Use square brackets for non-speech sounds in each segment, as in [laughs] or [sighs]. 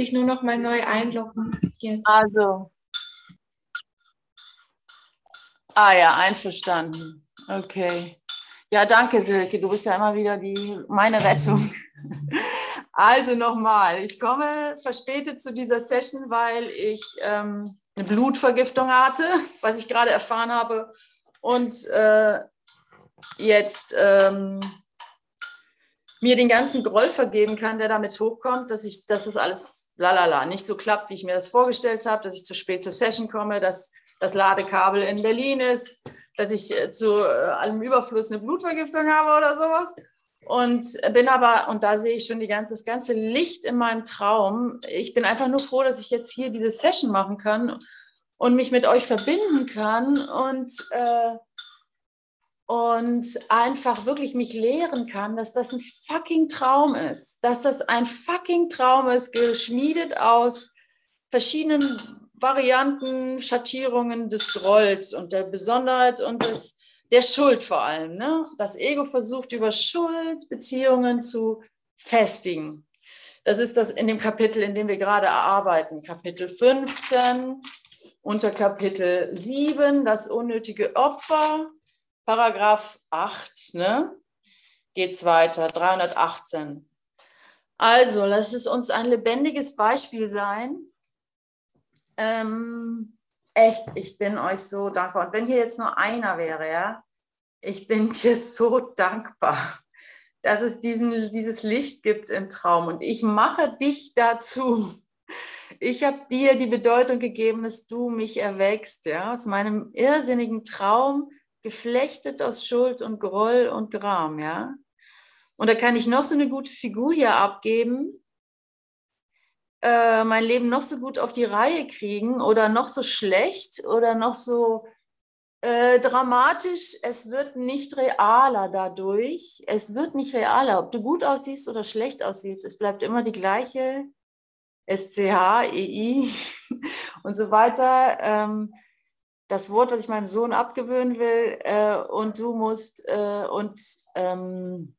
sich nur noch mal neu einloggen. Jetzt. Also. Ah ja, einverstanden. Okay. Ja, danke, Silke. Du bist ja immer wieder die, meine Rettung. [laughs] Also nochmal, ich komme verspätet zu dieser Session, weil ich ähm, eine Blutvergiftung hatte, was ich gerade erfahren habe. Und äh, jetzt ähm, mir den ganzen Groll vergeben kann, der damit hochkommt, dass ich, dass das alles lalala nicht so klappt, wie ich mir das vorgestellt habe, dass ich zu spät zur Session komme, dass das Ladekabel in Berlin ist, dass ich äh, zu äh, allem Überfluss eine Blutvergiftung habe oder sowas. Und bin aber, und da sehe ich schon die ganze, das ganze Licht in meinem Traum. Ich bin einfach nur froh, dass ich jetzt hier diese Session machen kann und mich mit euch verbinden kann und äh, und einfach wirklich mich lehren kann, dass das ein fucking Traum ist, dass das ein fucking Traum ist, geschmiedet aus verschiedenen Varianten, Schattierungen des Grolls und der Besonderheit und des, der Schuld vor allem. Ne? Das Ego versucht über Schuld Beziehungen zu festigen. Das ist das in dem Kapitel, in dem wir gerade erarbeiten, Kapitel 15, unter Kapitel 7, das unnötige Opfer, Paragraph 8, ne? Geht's weiter, 318. Also, lass es uns ein lebendiges Beispiel sein. Ähm, echt, ich bin euch so dankbar. Und wenn hier jetzt nur einer wäre, ja, ich bin [laughs] dir so dankbar, dass es diesen, dieses Licht gibt im Traum. Und ich mache dich dazu. Ich habe dir die Bedeutung gegeben, dass du mich erwächst, ja, aus meinem irrsinnigen Traum geflechtet aus Schuld und Groll und Gram, ja. Und da kann ich noch so eine gute Figur hier abgeben, äh, mein Leben noch so gut auf die Reihe kriegen oder noch so schlecht oder noch so äh, dramatisch. Es wird nicht realer dadurch. Es wird nicht realer. Ob du gut aussiehst oder schlecht aussiehst, es bleibt immer die gleiche SCH, EI [laughs] und so weiter. Ähm, das Wort, was ich meinem Sohn abgewöhnen will, äh, und du musst äh, und ähm,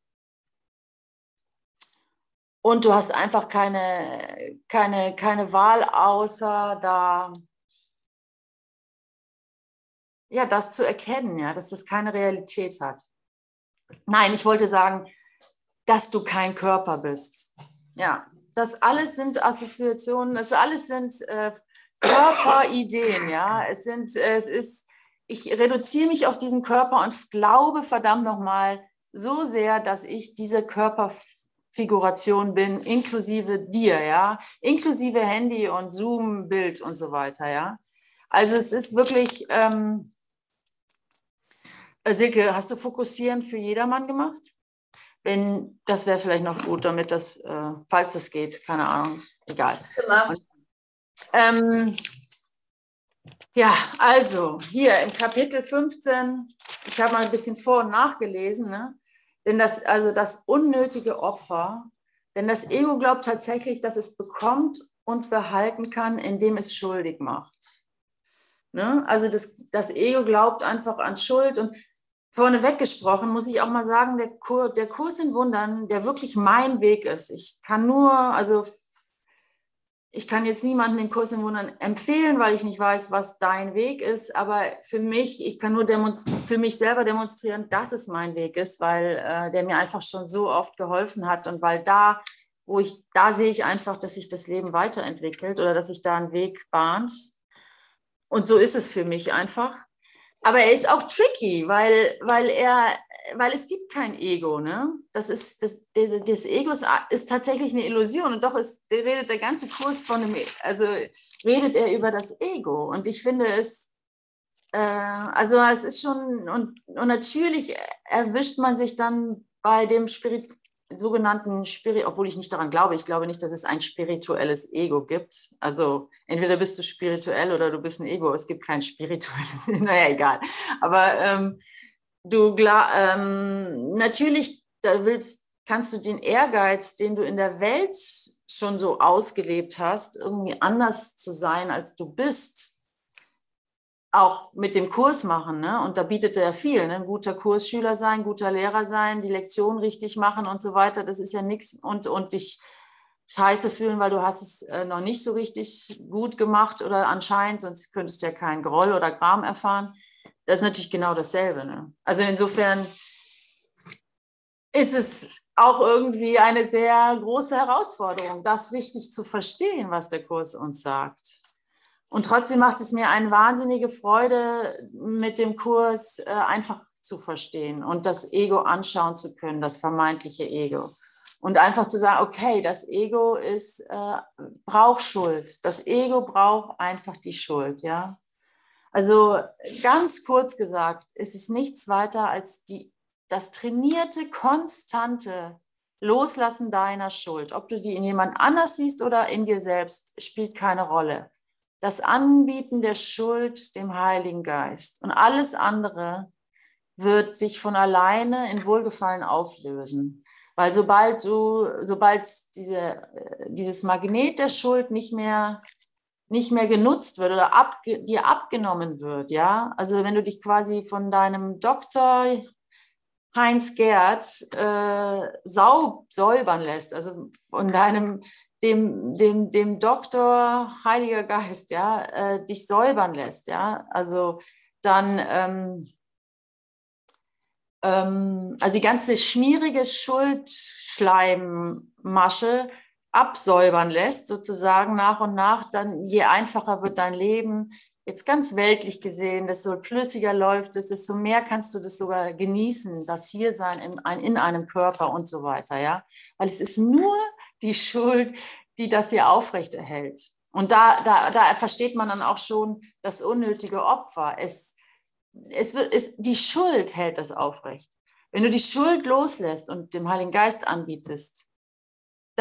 und du hast einfach keine, keine, keine Wahl, außer da ja, das zu erkennen, ja, dass das keine Realität hat. Nein, ich wollte sagen, dass du kein Körper bist. Ja, das alles sind Assoziationen, das alles sind äh, Körperideen, ja. Es sind, es ist, ich reduziere mich auf diesen Körper und glaube verdammt nochmal so sehr, dass ich diese Körperfiguration bin, inklusive dir, ja, inklusive Handy und Zoom, Bild und so weiter, ja. Also es ist wirklich, ähm, Silke, hast du Fokussieren für jedermann gemacht? Wenn, das wäre vielleicht noch gut, damit das, äh, falls das geht, keine Ahnung, egal. Genau. Ähm, ja, also hier im Kapitel 15, ich habe mal ein bisschen vor- und nachgelesen, ne? denn das, also das unnötige Opfer, denn das Ego glaubt tatsächlich, dass es bekommt und behalten kann, indem es schuldig macht. Ne? Also das, das Ego glaubt einfach an Schuld und vorneweg gesprochen muss ich auch mal sagen, der, Kur, der Kurs in Wundern, der wirklich mein Weg ist. Ich kann nur, also ich kann jetzt niemanden den Kurs im Wundern empfehlen, weil ich nicht weiß, was dein Weg ist. Aber für mich, ich kann nur für mich selber demonstrieren, dass es mein Weg ist, weil äh, der mir einfach schon so oft geholfen hat und weil da, wo ich, da sehe ich einfach, dass sich das Leben weiterentwickelt oder dass sich da ein Weg bahnt. Und so ist es für mich einfach. Aber er ist auch tricky, weil, weil er, weil es gibt kein Ego, ne? Das ist, das, das Ego ist, ist tatsächlich eine Illusion und doch ist, redet der ganze Kurs von einem, also redet er über das Ego und ich finde es, äh, also es ist schon, und, und natürlich erwischt man sich dann bei dem Spirit, sogenannten Spirit, obwohl ich nicht daran glaube, ich glaube nicht, dass es ein spirituelles Ego gibt. Also entweder bist du spirituell oder du bist ein Ego. Es gibt kein spirituelles, [laughs] naja, egal. Aber ähm, du, ähm, natürlich, da willst, kannst du den Ehrgeiz, den du in der Welt schon so ausgelebt hast, irgendwie anders zu sein, als du bist, auch mit dem Kurs machen. Ne? Und da bietet er viel. Ne? Ein guter Kursschüler sein, guter Lehrer sein, die Lektion richtig machen und so weiter. Das ist ja nichts. Und, und dich scheiße fühlen, weil du hast es äh, noch nicht so richtig gut gemacht oder anscheinend, sonst könntest du ja keinen Groll oder Gram erfahren. Das ist natürlich genau dasselbe. Ne? Also insofern ist es auch irgendwie eine sehr große Herausforderung, das richtig zu verstehen, was der Kurs uns sagt. Und trotzdem macht es mir eine wahnsinnige Freude, mit dem Kurs äh, einfach zu verstehen und das Ego anschauen zu können, das vermeintliche Ego. Und einfach zu sagen, okay, das Ego ist, äh, braucht Schuld. Das Ego braucht einfach die Schuld, ja. Also ganz kurz gesagt, ist es nichts weiter als die, das trainierte, konstante Loslassen deiner Schuld. Ob du die in jemand anders siehst oder in dir selbst, spielt keine Rolle. Das Anbieten der Schuld dem Heiligen Geist und alles andere wird sich von alleine in Wohlgefallen auflösen. Weil sobald du, sobald diese, dieses Magnet der Schuld nicht mehr, nicht mehr genutzt wird oder ab, dir abgenommen wird, ja, also wenn du dich quasi von deinem Doktor Heinz Gerd äh, sau, säubern lässt, also von deinem, dem, dem, dem Doktor Heiliger Geist, ja, äh, dich säubern lässt, ja, also dann, ähm, ähm, also die ganze schmierige Schuldschleimmasche absäubern lässt, sozusagen nach und nach, dann je einfacher wird dein Leben, jetzt ganz weltlich gesehen, desto flüssiger läuft es, desto mehr kannst du das sogar genießen, das Hiersein in, in einem Körper und so weiter, ja. Weil es ist nur die Schuld, die das hier aufrechterhält. Und da, da, da versteht man dann auch schon das unnötige Opfer. Es, es, es, die Schuld hält das aufrecht. Wenn du die Schuld loslässt und dem Heiligen Geist anbietest,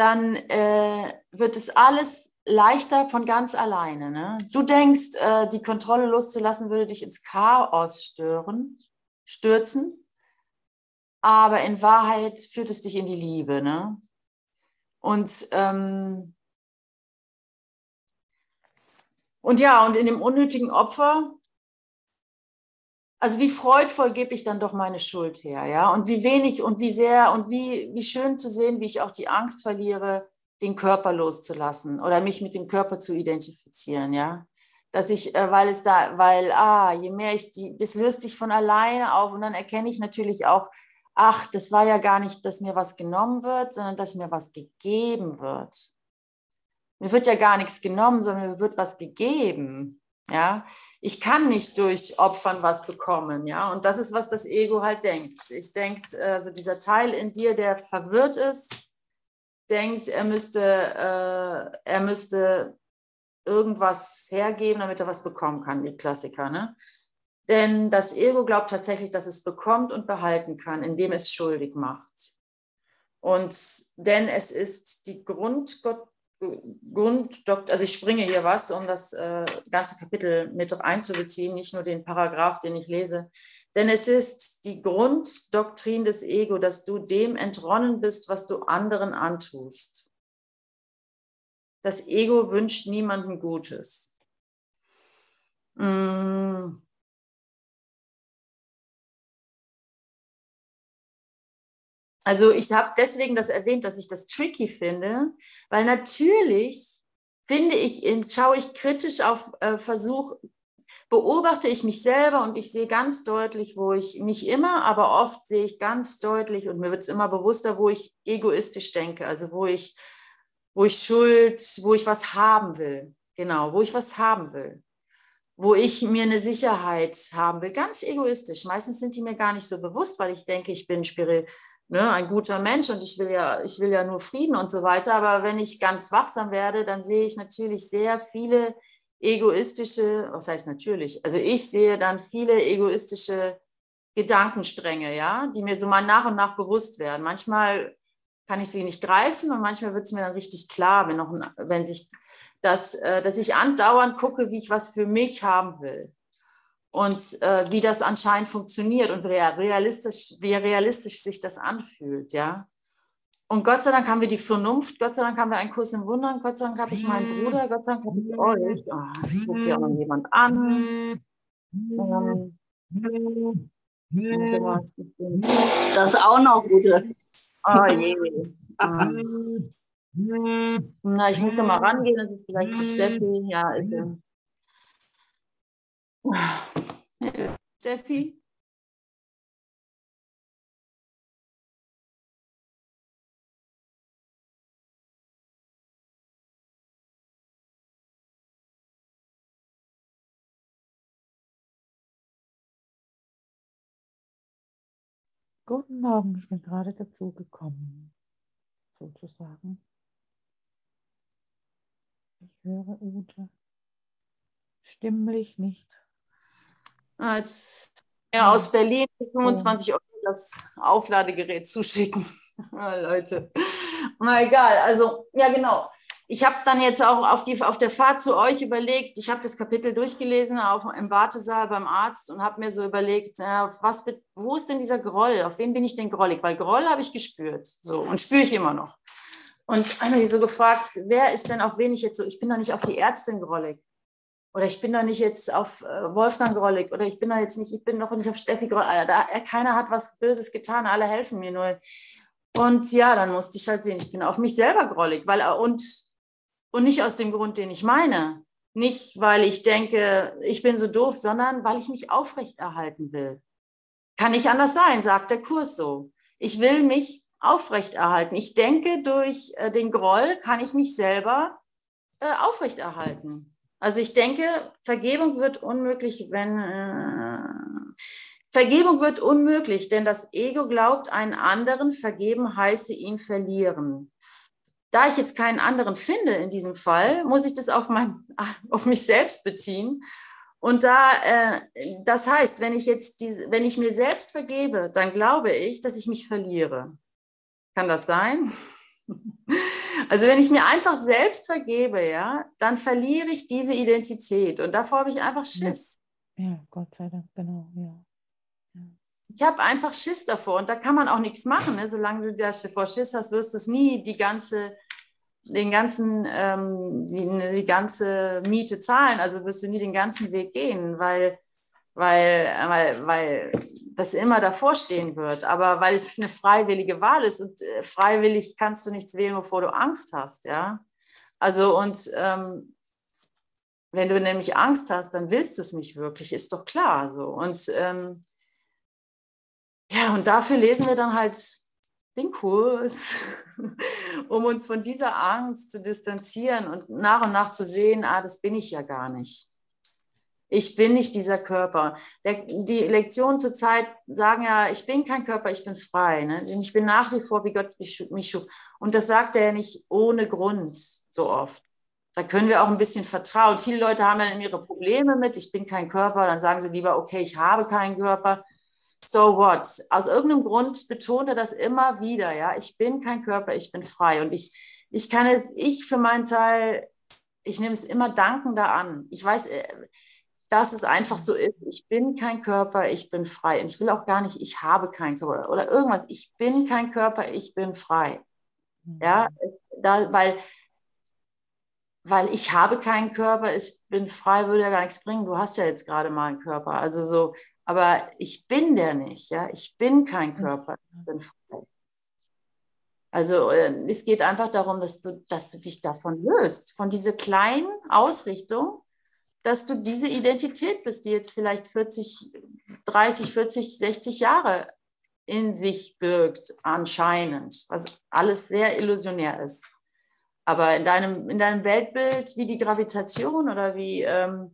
dann äh, wird es alles leichter von ganz alleine. Ne? Du denkst, äh, die Kontrolle loszulassen würde dich ins Chaos stören, stürzen, aber in Wahrheit führt es dich in die Liebe. Ne? Und ähm, und ja, und in dem unnötigen Opfer also wie freudvoll gebe ich dann doch meine Schuld her, ja? Und wie wenig und wie sehr und wie, wie schön zu sehen, wie ich auch die Angst verliere, den Körper loszulassen oder mich mit dem Körper zu identifizieren, ja? Dass ich, äh, weil es da, weil, ah, je mehr ich die, das löst sich von alleine auf und dann erkenne ich natürlich auch, ach, das war ja gar nicht, dass mir was genommen wird, sondern dass mir was gegeben wird. Mir wird ja gar nichts genommen, sondern mir wird was gegeben. Ja, ich kann nicht durch Opfern was bekommen. Ja, und das ist, was das Ego halt denkt. Ich denkt, also dieser Teil in dir, der verwirrt ist, denkt, er müsste, äh, er müsste irgendwas hergeben, damit er was bekommen kann, die Klassiker. Ne? Denn das Ego glaubt tatsächlich, dass es bekommt und behalten kann, indem es schuldig macht. Und denn es ist die Grundgott Grunddokt, also ich springe hier was, um das äh, ganze Kapitel mit einzubeziehen, nicht nur den Paragraph, den ich lese. Denn es ist die Grunddoktrin des Ego, dass du dem entronnen bist, was du anderen antust. Das Ego wünscht niemandem Gutes. Mmh. Also ich habe deswegen das erwähnt, dass ich das tricky finde, weil natürlich finde ich, schaue ich kritisch auf äh, Versuch, beobachte ich mich selber und ich sehe ganz deutlich, wo ich nicht immer, aber oft sehe ich ganz deutlich und mir wird es immer bewusster, wo ich egoistisch denke, also wo ich, wo ich Schuld, wo ich was haben will, genau, wo ich was haben will, wo ich mir eine Sicherheit haben will, ganz egoistisch. Meistens sind die mir gar nicht so bewusst, weil ich denke, ich bin spirituell ne, ein guter Mensch und ich will ja, ich will ja nur Frieden und so weiter. Aber wenn ich ganz wachsam werde, dann sehe ich natürlich sehr viele egoistische, was heißt natürlich? Also ich sehe dann viele egoistische Gedankenstränge, ja, die mir so mal nach und nach bewusst werden. Manchmal kann ich sie nicht greifen und manchmal wird es mir dann richtig klar, wenn, noch, wenn sich das, äh, dass ich andauernd gucke, wie ich was für mich haben will und äh, wie das anscheinend funktioniert und wie realistisch, wie realistisch sich das anfühlt, ja. Und Gott sei Dank haben wir die Vernunft, Gott sei Dank haben wir einen Kurs im Wundern, Gott sei Dank habe ich meinen Bruder, Gott sei Dank habe ich euch. Oh, jetzt ruft ja auch noch jemand an. Ähm, das ist auch noch gute. Oh je. Ähm, Na, ich muss mal rangehen, das ist vielleicht für Steffi. Ja, also. Steffi? Guten Morgen, ich bin gerade dazu gekommen, sozusagen. Ich höre Ute stimmlich nicht. Als ja, aus Berlin 25 Euro das Aufladegerät zuschicken. [laughs] Leute. Na egal, also ja genau. Ich habe dann jetzt auch auf, die, auf der Fahrt zu euch überlegt, ich habe das Kapitel durchgelesen auf, im Wartesaal beim Arzt und habe mir so überlegt, äh, was, wo ist denn dieser Groll? Auf wen bin ich denn grollig? Weil Groll habe ich gespürt so, und spüre ich immer noch. Und einmal so gefragt, wer ist denn auf wen ich jetzt so, ich bin doch nicht auf die Ärztin grollig. Oder ich bin doch nicht jetzt auf äh, Wolfgang grollig. Oder ich bin doch jetzt nicht, ich bin doch nicht auf Steffi grollig. Da, keiner hat was Böses getan, alle helfen mir nur. Und ja, dann musste ich halt sehen, ich bin auf mich selber grollig. Weil, und und nicht aus dem Grund, den ich meine. Nicht, weil ich denke, ich bin so doof, sondern weil ich mich aufrechterhalten will. Kann nicht anders sein, sagt der Kurs so. Ich will mich aufrechterhalten. Ich denke, durch äh, den Groll kann ich mich selber äh, aufrechterhalten. Also ich denke, Vergebung wird unmöglich, wenn äh, Vergebung wird unmöglich, denn das Ego glaubt, einen anderen vergeben heiße ihn verlieren da ich jetzt keinen anderen finde in diesem Fall, muss ich das auf, mein, [laughs] auf mich selbst beziehen. Und da, äh, das heißt, wenn ich jetzt diese, wenn ich mir selbst vergebe, dann glaube ich, dass ich mich verliere. Kann das sein? Also wenn ich mir einfach selbst vergebe, ja, dann verliere ich diese Identität und davor habe ich einfach Schiss. Ja, Gott sei Dank, genau, ja. Ich habe einfach Schiss davor und da kann man auch nichts machen. Ne? Solange du davor Schiss hast, wirst du es nie die ganze, den ganzen, ähm, die, die, ganze Miete zahlen. Also wirst du nie den ganzen Weg gehen, weil, weil, weil, weil das immer davor stehen wird. Aber weil es eine freiwillige Wahl ist und äh, freiwillig kannst du nichts wählen, bevor du Angst hast. Ja, also und ähm, wenn du nämlich Angst hast, dann willst du es nicht wirklich, ist doch klar so. Und ähm, ja, und dafür lesen wir dann halt den Kurs, [laughs] um uns von dieser Angst zu distanzieren und nach und nach zu sehen, ah, das bin ich ja gar nicht. Ich bin nicht dieser Körper. Der, die Lektionen zur Zeit sagen ja, ich bin kein Körper, ich bin frei. Ne? Ich bin nach wie vor, wie Gott mich schuf. Und das sagt er ja nicht ohne Grund so oft. Da können wir auch ein bisschen vertrauen. Viele Leute haben dann ihre Probleme mit, ich bin kein Körper, dann sagen sie lieber, okay, ich habe keinen Körper so what? Aus irgendeinem Grund betont er das immer wieder, ja. Ich bin kein Körper, ich bin frei. Und ich, ich kann es, ich für meinen Teil, ich nehme es immer dankender an. Ich weiß, äh, dass es einfach so ist. Ich bin kein Körper, ich bin frei. Und ich will auch gar nicht, ich habe keinen Körper oder irgendwas. Ich bin kein Körper, ich bin frei. Ja, da, weil, weil ich habe keinen Körper, ich bin frei, würde ja gar nichts bringen. Du hast ja jetzt gerade mal einen Körper. Also so, aber ich bin der nicht, ja. Ich bin kein Körper, ich bin frei. Also äh, es geht einfach darum, dass du, dass du dich davon löst, von dieser kleinen Ausrichtung, dass du diese Identität bist, die jetzt vielleicht 40, 30, 40, 60 Jahre in sich birgt, anscheinend, was alles sehr illusionär ist. Aber in deinem, in deinem Weltbild, wie die Gravitation oder wie ähm,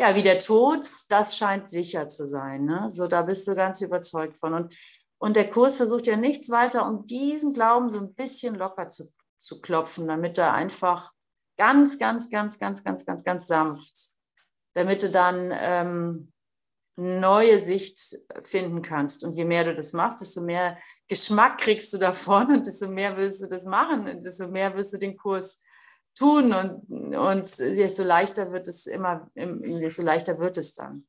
ja, wie der Tod, das scheint sicher zu sein. Ne? So, da bist du ganz überzeugt von. Und, und der Kurs versucht ja nichts weiter, um diesen Glauben so ein bisschen locker zu, zu klopfen, damit er einfach ganz, ganz, ganz, ganz, ganz, ganz, ganz sanft, damit du dann ähm, neue Sicht finden kannst. Und je mehr du das machst, desto mehr Geschmack kriegst du davon [laughs] und desto mehr willst du das machen und desto mehr wirst du den Kurs tun und, und desto leichter wird es immer, desto leichter wird es dann.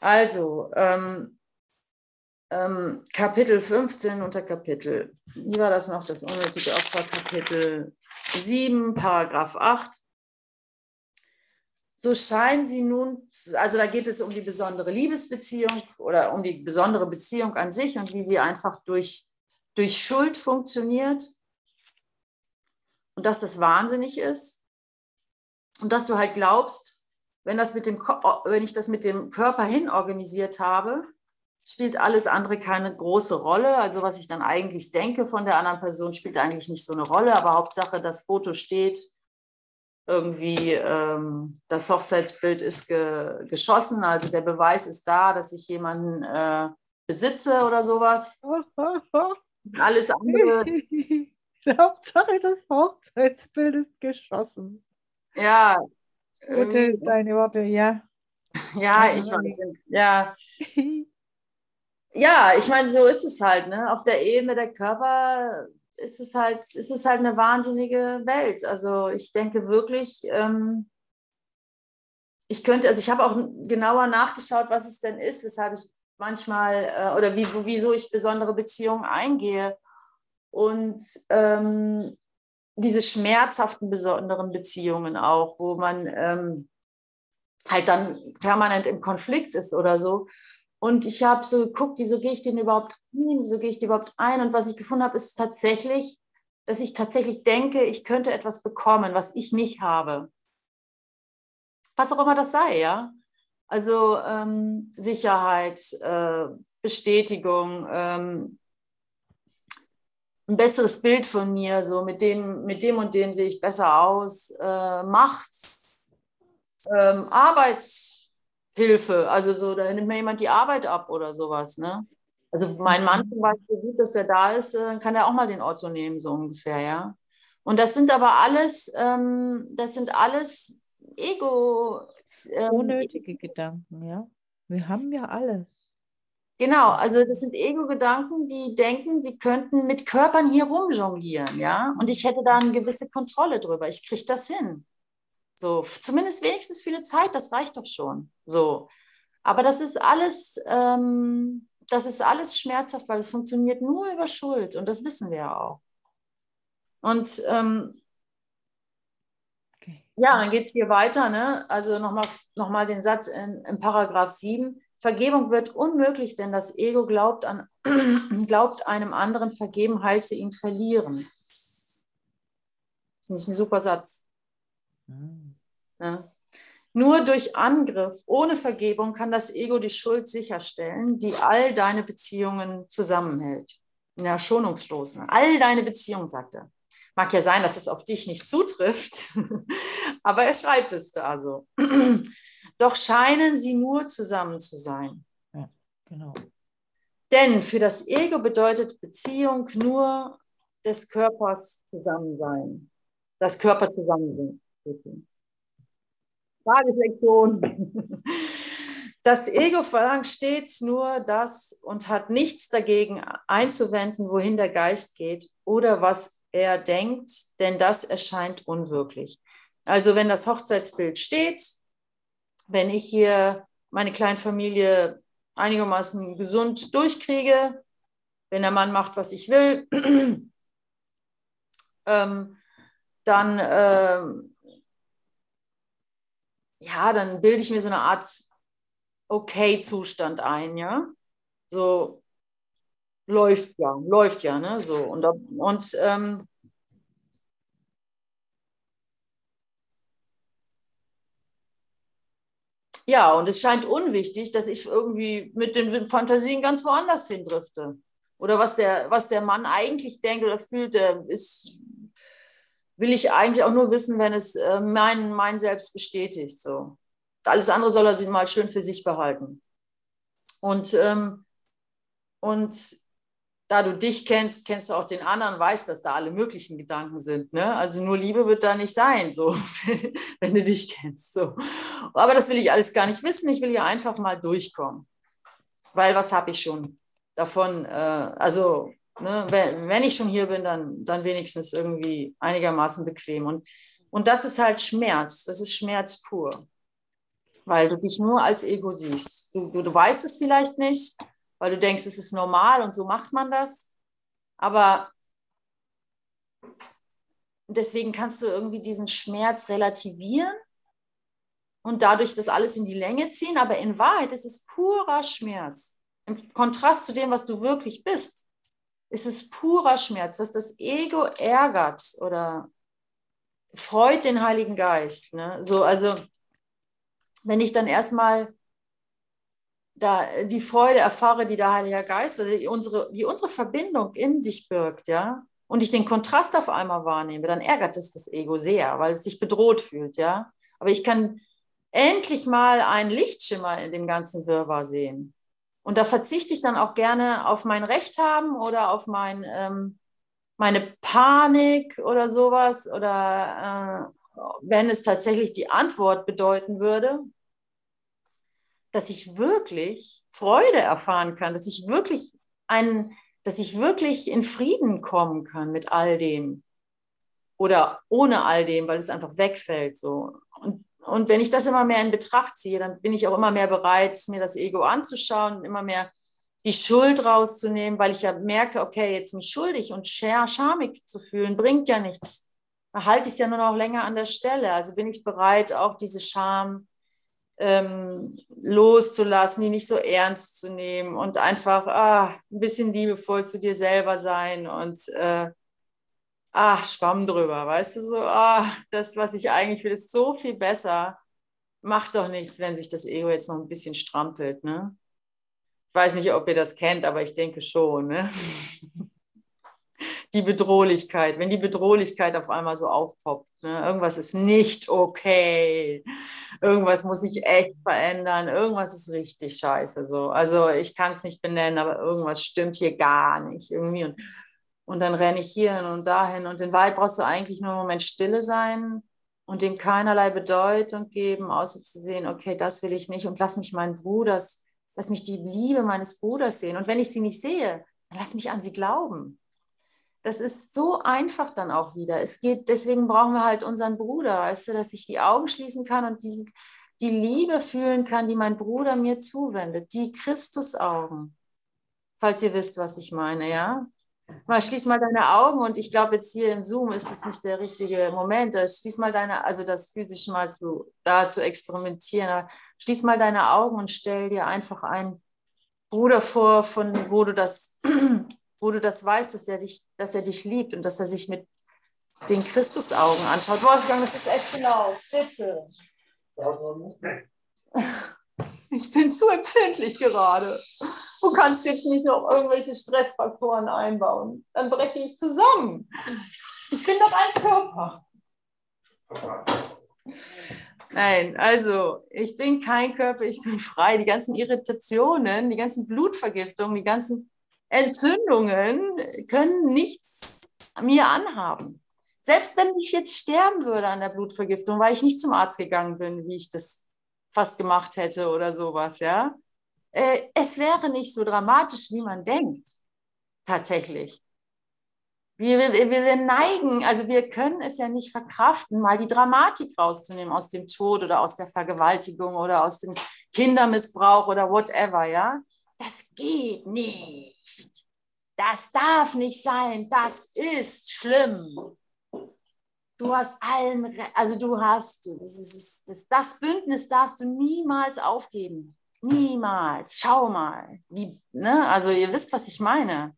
Also, ähm, ähm, Kapitel 15 unter Kapitel, wie war das noch, das unnötige Opfer, Kapitel 7, Paragraph 8. So scheinen sie nun, also da geht es um die besondere Liebesbeziehung oder um die besondere Beziehung an sich und wie sie einfach durch, durch Schuld funktioniert und dass das wahnsinnig ist und dass du halt glaubst, wenn, das mit dem, wenn ich das mit dem Körper hin organisiert habe, spielt alles andere keine große Rolle. Also was ich dann eigentlich denke von der anderen Person, spielt eigentlich nicht so eine Rolle. Aber Hauptsache, das Foto steht irgendwie, ähm, das Hochzeitsbild ist ge geschossen, also der Beweis ist da, dass ich jemanden äh, besitze oder sowas. [laughs] Alles andere. [laughs] Hauptsache, das Hochzeitsbild ist geschossen. Ja. Gute, deine Worte, ja. [laughs] Ja, ich weiß. Ja. ja, ich meine, so ist es halt, ne? Auf der Ebene der Körper ist es halt, ist es halt eine wahnsinnige Welt. Also ich denke wirklich, ähm, ich könnte, also ich habe auch genauer nachgeschaut, was es denn ist, weshalb ich manchmal äh, oder wie, wieso ich besondere Beziehungen eingehe. Und ähm, diese schmerzhaften besonderen Beziehungen auch, wo man ähm, halt dann permanent im Konflikt ist oder so. Und ich habe so geguckt, wieso gehe ich den überhaupt hin, wieso gehe ich die überhaupt ein? Und was ich gefunden habe, ist tatsächlich, dass ich tatsächlich denke, ich könnte etwas bekommen, was ich nicht habe. Was auch immer das sei, ja. Also ähm, Sicherheit, äh, Bestätigung, ähm, ein besseres Bild von mir, so mit dem, mit dem und dem sehe ich besser aus, äh, Macht, ähm, Arbeit, Hilfe. Also so, da nimmt mir jemand die Arbeit ab oder sowas. Ne? Also mein Mann zum Beispiel gut, dass der da ist, äh, kann er auch mal den Otto nehmen, so ungefähr, ja. Und das sind aber alles, ähm, das sind alles Ego. Ähm, Unnötige Gedanken, ja. Wir haben ja alles. Genau, also das sind Ego-Gedanken, die denken, sie könnten mit Körpern hier rumjonglieren, ja. Und ich hätte da eine gewisse Kontrolle drüber. Ich kriege das hin. So, zumindest wenigstens für eine Zeit, das reicht doch schon. So. Aber das ist alles, ähm, das ist alles schmerzhaft, weil es funktioniert nur über Schuld und das wissen wir ja auch. Und ähm, okay. ja, dann geht es hier weiter, ne? Also nochmal noch mal den Satz in, in Paragraph 7. Vergebung wird unmöglich, denn das Ego glaubt, an, [clears throat] glaubt einem anderen vergeben, heiße ihn verlieren. Finde ich ein super Satz. Mhm. Ja. Nur durch Angriff ohne Vergebung kann das Ego die Schuld sicherstellen, die all deine Beziehungen zusammenhält. Ja, schonungslos. Ne? All deine Beziehungen, sagt er. Mag ja sein, dass es auf dich nicht zutrifft, [laughs] aber er schreibt es da so. [clears throat] Doch scheinen sie nur zusammen zu sein. Ja, genau. Denn für das Ego bedeutet Beziehung nur des Körpers Zusammensein. Das Körper zusammen Tageslektion. Das Ego verlangt stets nur das und hat nichts dagegen einzuwenden, wohin der Geist geht oder was er denkt, denn das erscheint unwirklich. Also wenn das Hochzeitsbild steht, wenn ich hier meine kleine Familie einigermaßen gesund durchkriege, wenn der Mann macht, was ich will, [clears throat] ähm, dann ähm, ja, dann bilde ich mir so eine Art Okay-Zustand ein, ja. So läuft ja, läuft ja, ne? So und, und ähm, ja, und es scheint unwichtig, dass ich irgendwie mit den Fantasien ganz woanders hindrifte. Oder was der, was der Mann eigentlich denkt oder fühlt, der ist will ich eigentlich auch nur wissen, wenn es äh, mein, mein Selbst bestätigt. So. Alles andere soll er sich mal schön für sich behalten. Und, ähm, und da du dich kennst, kennst du auch den anderen, weißt, dass da alle möglichen Gedanken sind. Ne? Also nur Liebe wird da nicht sein, so, [laughs] wenn du dich kennst. So. Aber das will ich alles gar nicht wissen. Ich will hier einfach mal durchkommen. Weil was habe ich schon davon? Äh, also ne, wenn, wenn ich schon hier bin, dann, dann wenigstens irgendwie einigermaßen bequem. Und, und das ist halt Schmerz, das ist Schmerz pur, weil du dich nur als Ego siehst. Du, du, du weißt es vielleicht nicht, weil du denkst, es ist normal und so macht man das. Aber deswegen kannst du irgendwie diesen Schmerz relativieren und dadurch das alles in die Länge ziehen. Aber in Wahrheit ist es purer Schmerz. Im Kontrast zu dem, was du wirklich bist ist es purer Schmerz, was das Ego ärgert oder freut den Heiligen Geist. Ne? So, also wenn ich dann erstmal da die Freude erfahre, die der Heilige Geist oder die unsere, die unsere Verbindung in sich birgt, ja, und ich den Kontrast auf einmal wahrnehme, dann ärgert es das Ego sehr, weil es sich bedroht fühlt, ja. Aber ich kann endlich mal einen Lichtschimmer in dem ganzen Wirrwarr sehen. Und da verzichte ich dann auch gerne auf mein Recht haben oder auf mein, ähm, meine Panik oder sowas oder äh, wenn es tatsächlich die Antwort bedeuten würde, dass ich wirklich Freude erfahren kann, dass ich wirklich einen, dass ich wirklich in Frieden kommen kann mit all dem oder ohne all dem, weil es einfach wegfällt so. Und, und wenn ich das immer mehr in Betracht ziehe, dann bin ich auch immer mehr bereit, mir das Ego anzuschauen, immer mehr die Schuld rauszunehmen, weil ich ja merke, okay, jetzt mich schuldig und schamig zu fühlen, bringt ja nichts. Da halte ich es ja nur noch länger an der Stelle. Also bin ich bereit, auch diese Scham ähm, loszulassen, die nicht so ernst zu nehmen und einfach ah, ein bisschen liebevoll zu dir selber sein und äh, ach, Schwamm drüber, weißt du so, ah, das, was ich eigentlich will, ist so viel besser. Macht doch nichts, wenn sich das Ego jetzt noch ein bisschen strampelt, ne? Ich weiß nicht, ob ihr das kennt, aber ich denke schon, ne? [laughs] die Bedrohlichkeit, wenn die Bedrohlichkeit auf einmal so aufpoppt. Ne? Irgendwas ist nicht okay. Irgendwas muss sich echt verändern. Irgendwas ist richtig scheiße. So. Also ich kann es nicht benennen, aber irgendwas stimmt hier gar nicht irgendwie. Und, und dann renne ich hier hin und dahin. Und in Wahrheit brauchst du eigentlich nur einen Moment Stille sein und dem keinerlei Bedeutung geben, außer zu sehen, okay, das will ich nicht und lass mich meinen Bruders, lass mich die Liebe meines Bruders sehen. Und wenn ich sie nicht sehe, dann lass mich an sie glauben das ist so einfach dann auch wieder. Es geht, deswegen brauchen wir halt unseren Bruder, weißt du, dass ich die Augen schließen kann und die, die Liebe fühlen kann, die mein Bruder mir zuwendet, die Christusaugen. Falls ihr wisst, was ich meine, ja? Mal schließ mal deine Augen und ich glaube jetzt hier im Zoom ist es nicht der richtige Moment. Schließ mal deine, also das physisch mal zu, da zu experimentieren. Aber schließ mal deine Augen und stell dir einfach einen Bruder vor, von wo du das [clears throat] wo du das weißt, dass er dich, dass er dich liebt und dass er sich mit den Christusaugen anschaut. Wolfgang, das ist echt zu laut. Bitte. [laughs] Ich bin zu empfindlich gerade. Du kannst jetzt nicht noch irgendwelche Stressfaktoren einbauen. Dann breche ich zusammen. Ich bin doch ein Körper. Nein, also ich bin kein Körper, ich bin frei. Die ganzen Irritationen, die ganzen Blutvergiftungen, die ganzen Entzündungen können nichts mir anhaben. Selbst wenn ich jetzt sterben würde an der Blutvergiftung, weil ich nicht zum Arzt gegangen bin, wie ich das fast gemacht hätte oder sowas, ja. Äh, es wäre nicht so dramatisch, wie man denkt. Tatsächlich. Wir, wir, wir neigen, also wir können es ja nicht verkraften, mal die Dramatik rauszunehmen aus dem Tod oder aus der Vergewaltigung oder aus dem Kindermissbrauch oder whatever, ja. Das geht nicht das darf nicht sein, das ist schlimm. Du hast allen, also du hast, das, ist, das, das Bündnis darfst du niemals aufgeben. Niemals. Schau mal. Wie, ne? Also ihr wisst, was ich meine.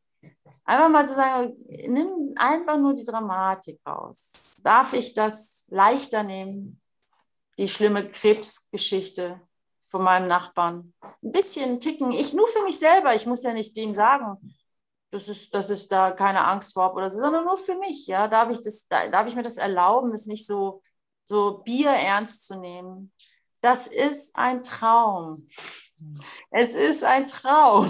Einfach mal zu sagen, nimm einfach nur die Dramatik raus. Darf ich das leichter nehmen? Die schlimme Krebsgeschichte von meinem Nachbarn. Ein bisschen ticken. Ich nur für mich selber. Ich muss ja nicht dem sagen, dass, ist, dass ich da keine Angst vor habe oder so, sondern nur für mich. Ja, darf ich, das, darf ich mir das erlauben, das nicht so, so Bier ernst zu nehmen? Das ist ein Traum. Es ist ein Traum.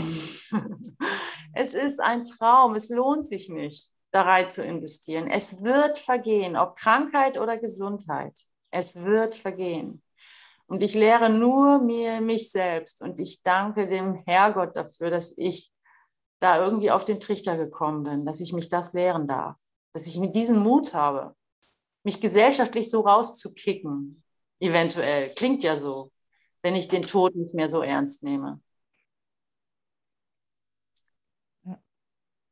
Es ist ein Traum. Es lohnt sich nicht, da rein zu investieren. Es wird vergehen, ob Krankheit oder Gesundheit. Es wird vergehen. Und ich lehre nur mir mich selbst. Und ich danke dem Herrgott dafür, dass ich da irgendwie auf den Trichter gekommen bin, dass ich mich das lehren darf, dass ich mit diesem Mut habe, mich gesellschaftlich so rauszukicken, eventuell. Klingt ja so, wenn ich den Tod nicht mehr so ernst nehme.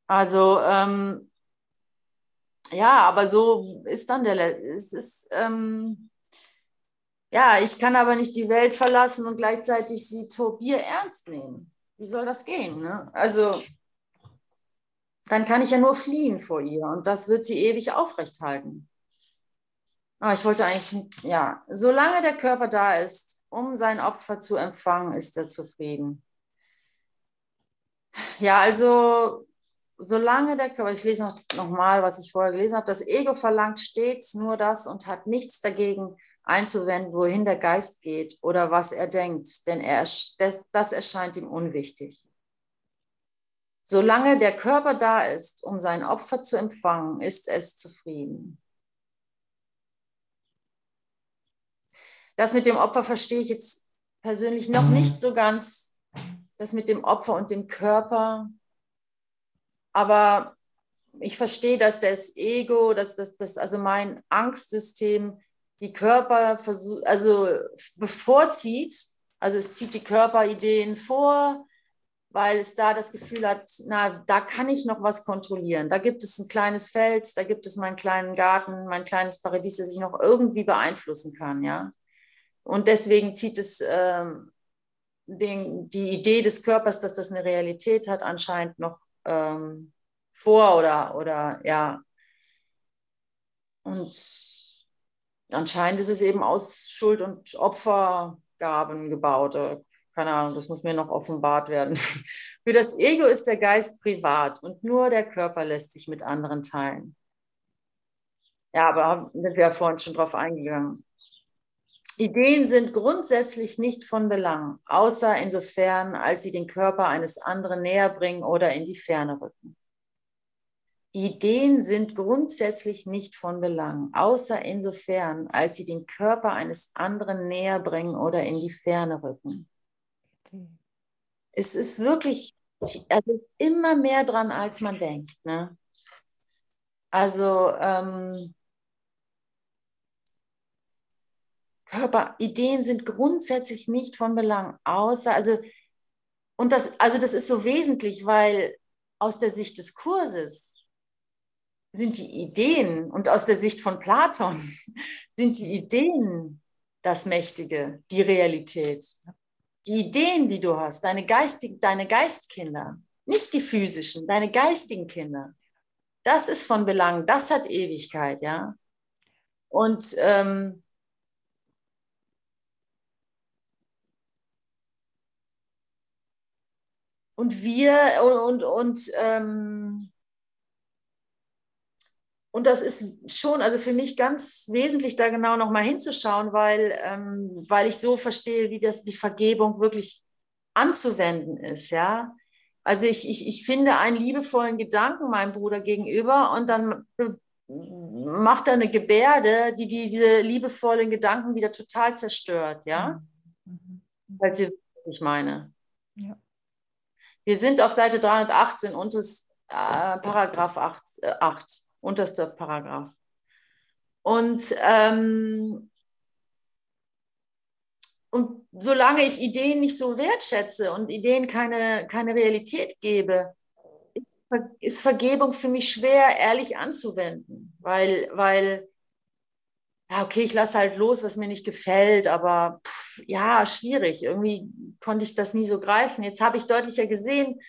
Also, ähm, ja, aber so ist dann der, es ist, ähm, ja, ich kann aber nicht die Welt verlassen und gleichzeitig sie Tobier ernst nehmen. Wie soll das gehen? Ne? Also, dann kann ich ja nur fliehen vor ihr und das wird sie ewig aufrechthalten. Ah, ich wollte eigentlich, ja, solange der Körper da ist, um sein Opfer zu empfangen, ist er zufrieden. Ja, also solange der Körper, ich lese noch, noch mal, was ich vorher gelesen habe, das Ego verlangt stets nur das und hat nichts dagegen einzuwenden, wohin der Geist geht oder was er denkt, denn er, das, das erscheint ihm unwichtig. Solange der Körper da ist, um sein Opfer zu empfangen, ist es zufrieden. Das mit dem Opfer verstehe ich jetzt persönlich noch nicht so ganz. Das mit dem Opfer und dem Körper aber ich verstehe, dass das Ego, dass das, das also mein Angstsystem die Körper versuch, also bevorzieht, also es zieht die Körperideen vor, weil es da das Gefühl hat, na, da kann ich noch was kontrollieren. Da gibt es ein kleines Feld, da gibt es meinen kleinen Garten, mein kleines Paradies, das ich noch irgendwie beeinflussen kann, ja. Und deswegen zieht es ähm, den, die Idee des Körpers, dass das eine Realität hat, anscheinend noch ähm, vor oder, oder ja. Und anscheinend ist es eben aus Schuld- und Opfergaben gebaut. Keine Ahnung, das muss mir noch offenbart werden. [laughs] Für das Ego ist der Geist privat und nur der Körper lässt sich mit anderen teilen. Ja, aber sind wir ja vorhin schon drauf eingegangen. Ideen sind grundsätzlich nicht von Belang, außer insofern, als sie den Körper eines anderen näher bringen oder in die Ferne rücken. Ideen sind grundsätzlich nicht von Belang, außer insofern, als sie den Körper eines anderen näher bringen oder in die Ferne rücken. Es ist wirklich, also immer mehr dran, als man denkt. Ne? Also ähm, Körperideen sind grundsätzlich nicht von Belang, außer, also, und das, also das ist so wesentlich, weil aus der Sicht des Kurses sind die Ideen und aus der Sicht von Platon [laughs] sind die Ideen das Mächtige, die Realität. Die Ideen, die du hast, deine, geistig, deine Geistkinder, nicht die physischen, deine geistigen Kinder, das ist von Belang, das hat Ewigkeit, ja. Und ähm, Und wir und, und, und, ähm, und das ist schon, also für mich ganz wesentlich, da genau nochmal hinzuschauen, weil, ähm, weil ich so verstehe, wie das, wie Vergebung wirklich anzuwenden ist, ja. Also ich, ich, ich finde einen liebevollen Gedanken meinem Bruder gegenüber und dann macht er eine Gebärde, die, die diese liebevollen Gedanken wieder total zerstört, ja. Mhm. Weil sie, was ich meine. Ja. Wir sind auf Seite 318, unters, äh, Paragraph 8, äh, 8, unterster Paragraph. Und, ähm, und solange ich Ideen nicht so wertschätze und Ideen keine, keine Realität gebe, ist Vergebung für mich schwer, ehrlich anzuwenden, weil, weil ja, okay, ich lasse halt los, was mir nicht gefällt, aber pff, ja, schwierig. Irgendwie konnte ich das nie so greifen. Jetzt habe ich deutlicher gesehen,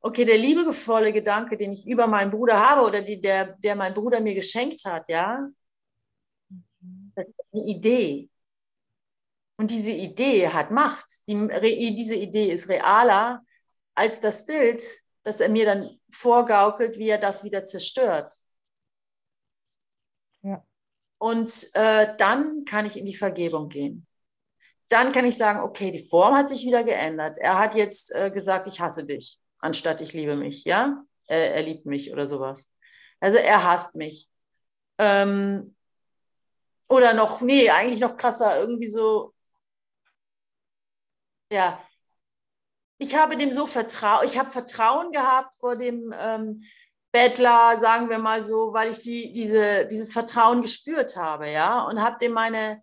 okay, der liebevolle Gedanke, den ich über meinen Bruder habe oder die, der, der mein Bruder mir geschenkt hat, ja, das ist eine Idee. Und diese Idee hat Macht. Die, diese Idee ist realer als das Bild, das er mir dann vorgaukelt, wie er das wieder zerstört. Und äh, dann kann ich in die Vergebung gehen. Dann kann ich sagen, okay, die Form hat sich wieder geändert. Er hat jetzt äh, gesagt, ich hasse dich, anstatt ich liebe mich, ja? Er, er liebt mich oder sowas. Also er hasst mich. Ähm, oder noch, nee, eigentlich noch krasser, irgendwie so, ja, ich habe dem so Vertrauen, ich habe Vertrauen gehabt vor dem ähm, Bettler, sagen wir mal so, weil ich sie diese, dieses Vertrauen gespürt habe, ja, und habe dem meine,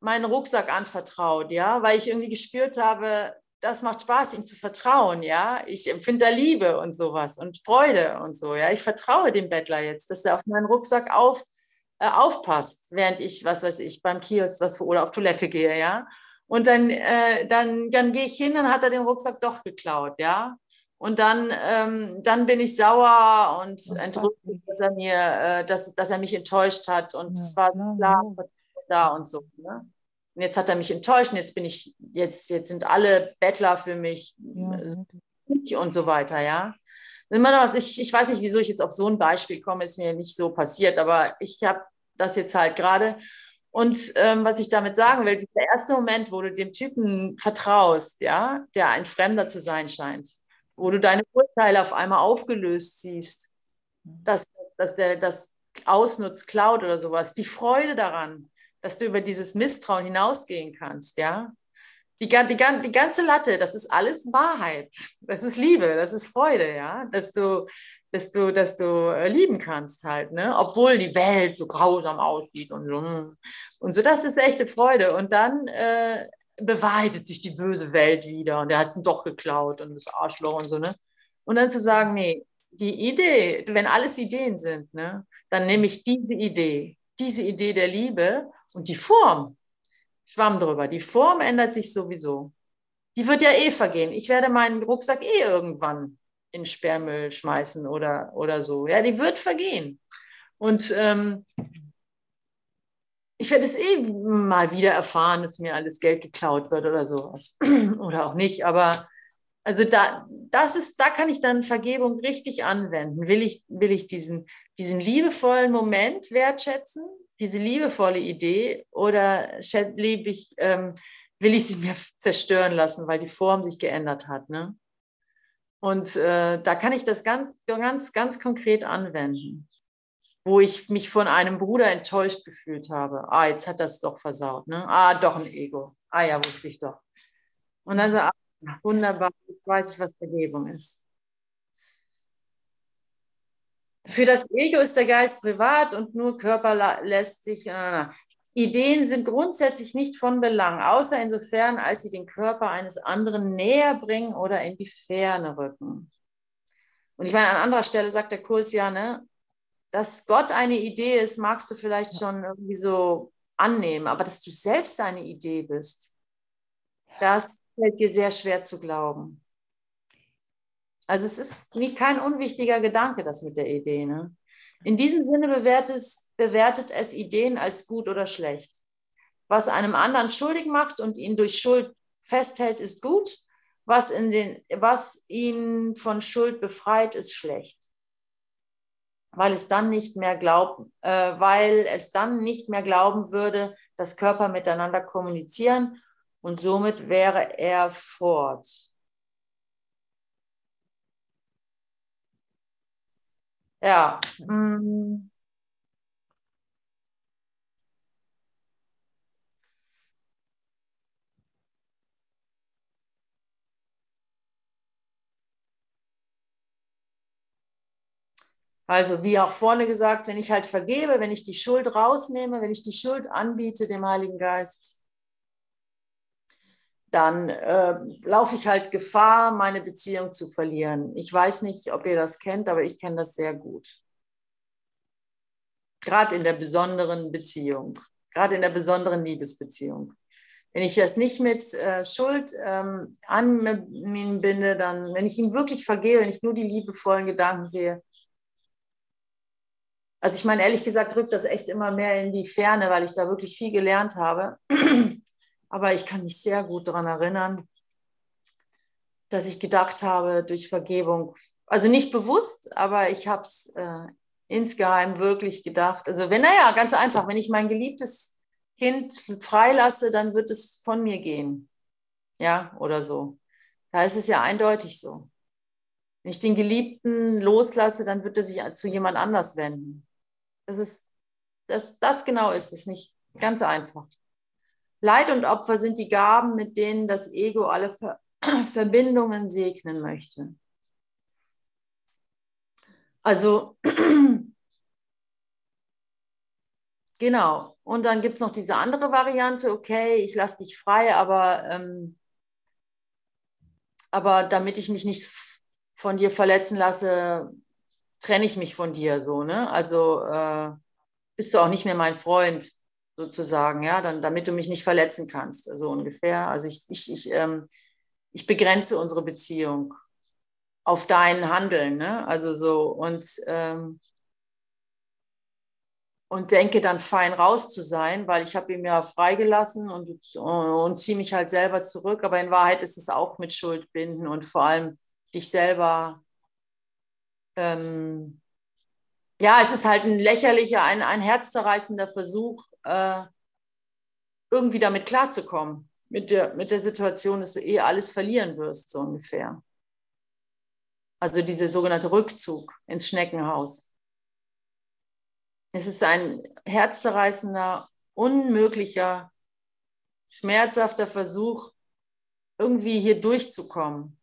meinen Rucksack anvertraut, ja, weil ich irgendwie gespürt habe, das macht Spaß, ihm zu vertrauen, ja. Ich empfinde da Liebe und sowas und Freude und so, ja. Ich vertraue dem Bettler jetzt, dass er auf meinen Rucksack auf, äh, aufpasst, während ich, was weiß ich, beim Kiosk was oder auf Toilette gehe, ja. Und dann, äh, dann, dann gehe ich hin, dann hat er den Rucksack doch geklaut, ja. Und dann, ähm, dann bin ich sauer und entrückt, dass er mir, äh, dass, dass er mich enttäuscht hat. Und es war klar da und so. Ne? Und jetzt hat er mich enttäuscht und jetzt bin ich, jetzt, jetzt sind alle Bettler für mich ja. und so weiter, ja. Ich, ich weiß nicht, wieso ich jetzt auf so ein Beispiel komme, ist mir nicht so passiert, aber ich habe das jetzt halt gerade. Und ähm, was ich damit sagen will, der erste Moment, wo du dem Typen vertraust, ja, der ein Fremder zu sein scheint, wo du deine Urteile auf einmal aufgelöst siehst, dass, dass der das ausnutzt, klaut oder sowas, die Freude daran, dass du über dieses Misstrauen hinausgehen kannst, ja. Die, die, die ganze Latte, das ist alles Wahrheit. Das ist Liebe, das ist Freude, ja. Dass du, dass du, dass du äh, lieben kannst halt, ne? Obwohl die Welt so grausam aussieht und so. Hm. Und so, das ist echte Freude. Und dann äh, bewahrheitet sich die böse Welt wieder und er hat ihn doch geklaut und das Arschloch und so, ne? Und dann zu sagen, nee, die Idee, wenn alles Ideen sind, ne, dann nehme ich diese Idee, diese Idee der Liebe und die Form, schwamm drüber, die Form ändert sich sowieso. Die wird ja eh vergehen. Ich werde meinen Rucksack eh irgendwann in Sperrmüll schmeißen oder, oder so. Ja, die wird vergehen. Und ähm, ich werde es eh mal wieder erfahren, dass mir alles Geld geklaut wird oder sowas. [clears throat] oder auch nicht. Aber also da, das ist, da kann ich dann Vergebung richtig anwenden. Will ich, will ich diesen, diesen liebevollen Moment wertschätzen, diese liebevolle Idee, oder lieb ich, ähm, will ich sie mir [laughs] zerstören lassen, weil die Form sich geändert hat. Ne? Und äh, da kann ich das ganz, ganz, ganz konkret anwenden wo ich mich von einem Bruder enttäuscht gefühlt habe. Ah, jetzt hat das doch versaut. Ne? Ah, doch ein Ego. Ah ja, wusste ich doch. Und dann so, ah, wunderbar, jetzt weiß ich, was Vergebung ist. Für das Ego ist der Geist privat und nur Körper lässt sich. Äh, Ideen sind grundsätzlich nicht von Belang, außer insofern, als sie den Körper eines anderen näher bringen oder in die Ferne rücken. Und ich meine, an anderer Stelle sagt der Kurs ja, ne, dass Gott eine Idee ist, magst du vielleicht schon irgendwie so annehmen, aber dass du selbst eine Idee bist, das fällt dir sehr schwer zu glauben. Also es ist nie kein unwichtiger Gedanke, das mit der Idee. Ne? In diesem Sinne bewertet, bewertet es Ideen als gut oder schlecht. Was einem anderen schuldig macht und ihn durch Schuld festhält, ist gut. Was, in den, was ihn von Schuld befreit, ist schlecht weil es dann nicht mehr glaubt, äh, weil es dann nicht mehr glauben würde, dass Körper miteinander kommunizieren und somit wäre er fort. Ja. Mm. Also wie auch vorne gesagt, wenn ich halt vergebe, wenn ich die Schuld rausnehme, wenn ich die Schuld anbiete dem Heiligen Geist, dann äh, laufe ich halt Gefahr, meine Beziehung zu verlieren. Ich weiß nicht, ob ihr das kennt, aber ich kenne das sehr gut. Gerade in der besonderen Beziehung, gerade in der besonderen Liebesbeziehung. Wenn ich das nicht mit äh, Schuld ähm, anbinde, dann, wenn ich ihm wirklich vergehe, wenn ich nur die liebevollen Gedanken sehe, also ich meine, ehrlich gesagt, rückt das echt immer mehr in die Ferne, weil ich da wirklich viel gelernt habe. Aber ich kann mich sehr gut daran erinnern, dass ich gedacht habe, durch Vergebung, also nicht bewusst, aber ich habe es äh, insgeheim wirklich gedacht. Also wenn, naja, ganz einfach, wenn ich mein geliebtes Kind freilasse, dann wird es von mir gehen. Ja, oder so. Da ist es ja eindeutig so. Wenn ich den Geliebten loslasse, dann wird er sich zu jemand anders wenden. Das ist, das, das genau ist es, nicht ganz einfach. Leid und Opfer sind die Gaben, mit denen das Ego alle Ver [clears throat] Verbindungen segnen möchte. Also, [clears throat] genau. Und dann gibt es noch diese andere Variante, okay, ich lasse dich frei, aber, ähm, aber damit ich mich nicht von dir verletzen lasse, trenne ich mich von dir so, ne? Also äh, bist du auch nicht mehr mein Freund sozusagen, ja, dann, damit du mich nicht verletzen kannst, also ungefähr. Also ich, ich, ich, ähm, ich begrenze unsere Beziehung. auf dein Handeln. Ne? Also so und, ähm, und denke dann fein raus zu sein, weil ich habe ihn ja freigelassen und, und ziehe mich halt selber zurück. Aber in Wahrheit ist es auch mit Schuld binden und vor allem dich selber. Ähm, ja, es ist halt ein lächerlicher, ein, ein herzzerreißender Versuch, äh, irgendwie damit klarzukommen. Mit der, mit der Situation, dass du eh alles verlieren wirst, so ungefähr. Also dieser sogenannte Rückzug ins Schneckenhaus. Es ist ein herzzerreißender, unmöglicher, schmerzhafter Versuch, irgendwie hier durchzukommen,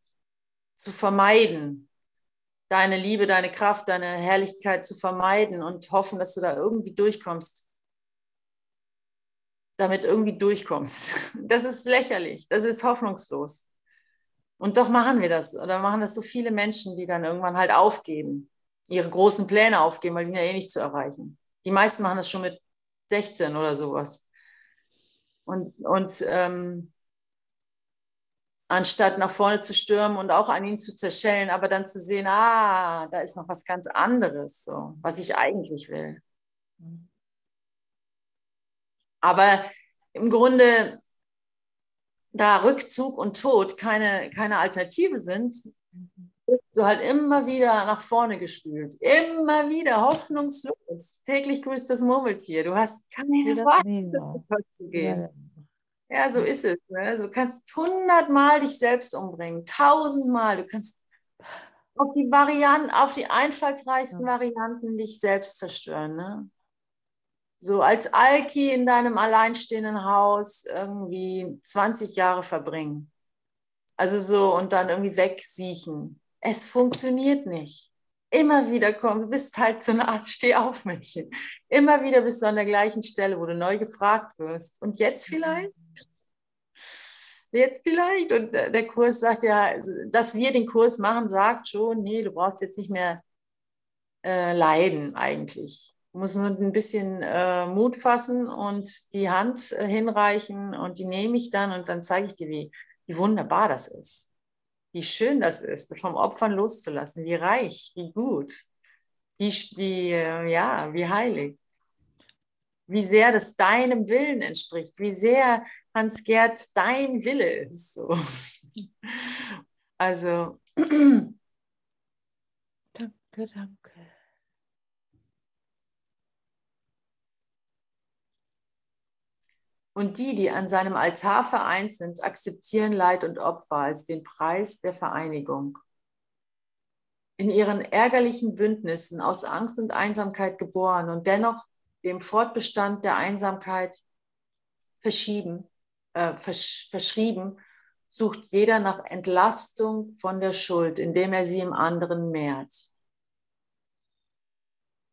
zu vermeiden, deine Liebe, deine Kraft, deine Herrlichkeit zu vermeiden und hoffen, dass du da irgendwie durchkommst. Damit irgendwie durchkommst. [laughs] Das ist lächerlich, das ist hoffnungslos. Und doch machen wir das oder machen das so viele Menschen, die dann irgendwann halt aufgeben, ihre großen Pläne aufgeben, weil die sind ja eh nicht zu erreichen. Die meisten machen das schon mit 16 oder sowas. Und, und ähm, anstatt nach vorne zu stürmen und auch an ihn zu zerschellen, aber dann zu sehen, ah, da ist noch was ganz anderes, so, was ich eigentlich will. Aber im Grunde, da Rückzug und Tod keine, keine Alternative sind, bist du halt immer wieder nach vorne gespült. Immer wieder, hoffnungslos. Täglich grüßt das Murmeltier. Du hast keine Wahl zu gehen. Ja, so ist es. Ne? Du kannst hundertmal dich selbst umbringen, tausendmal. Du kannst auf die Varianten, auf die einfallsreichsten ja. Varianten dich selbst zerstören. Ne? So als Alki in deinem alleinstehenden Haus irgendwie 20 Jahre verbringen. Also so und dann irgendwie wegsiechen. Es funktioniert nicht. Immer wieder kommen, du bist halt so eine Art Stehaufmännchen. Immer wieder bist du an der gleichen Stelle, wo du neu gefragt wirst. Und jetzt mhm. vielleicht? jetzt vielleicht. Und der Kurs sagt ja, also, dass wir den Kurs machen, sagt schon, nee, du brauchst jetzt nicht mehr äh, leiden eigentlich. Du musst nur ein bisschen äh, Mut fassen und die Hand äh, hinreichen und die nehme ich dann und dann zeige ich dir, wie, wie wunderbar das ist. Wie schön das ist, vom Opfern loszulassen, wie reich, wie gut, wie, wie äh, ja, wie heilig wie sehr das deinem Willen entspricht, wie sehr Hans-Gerd dein Wille ist. So. [laughs] Also. [clears throat] Danke, danke. Und die, die an seinem Altar vereint sind, akzeptieren Leid und Opfer als den Preis der Vereinigung. In ihren ärgerlichen Bündnissen aus Angst und Einsamkeit geboren und dennoch dem Fortbestand der Einsamkeit verschieben, äh, versch verschrieben, sucht jeder nach Entlastung von der Schuld, indem er sie im anderen mehrt.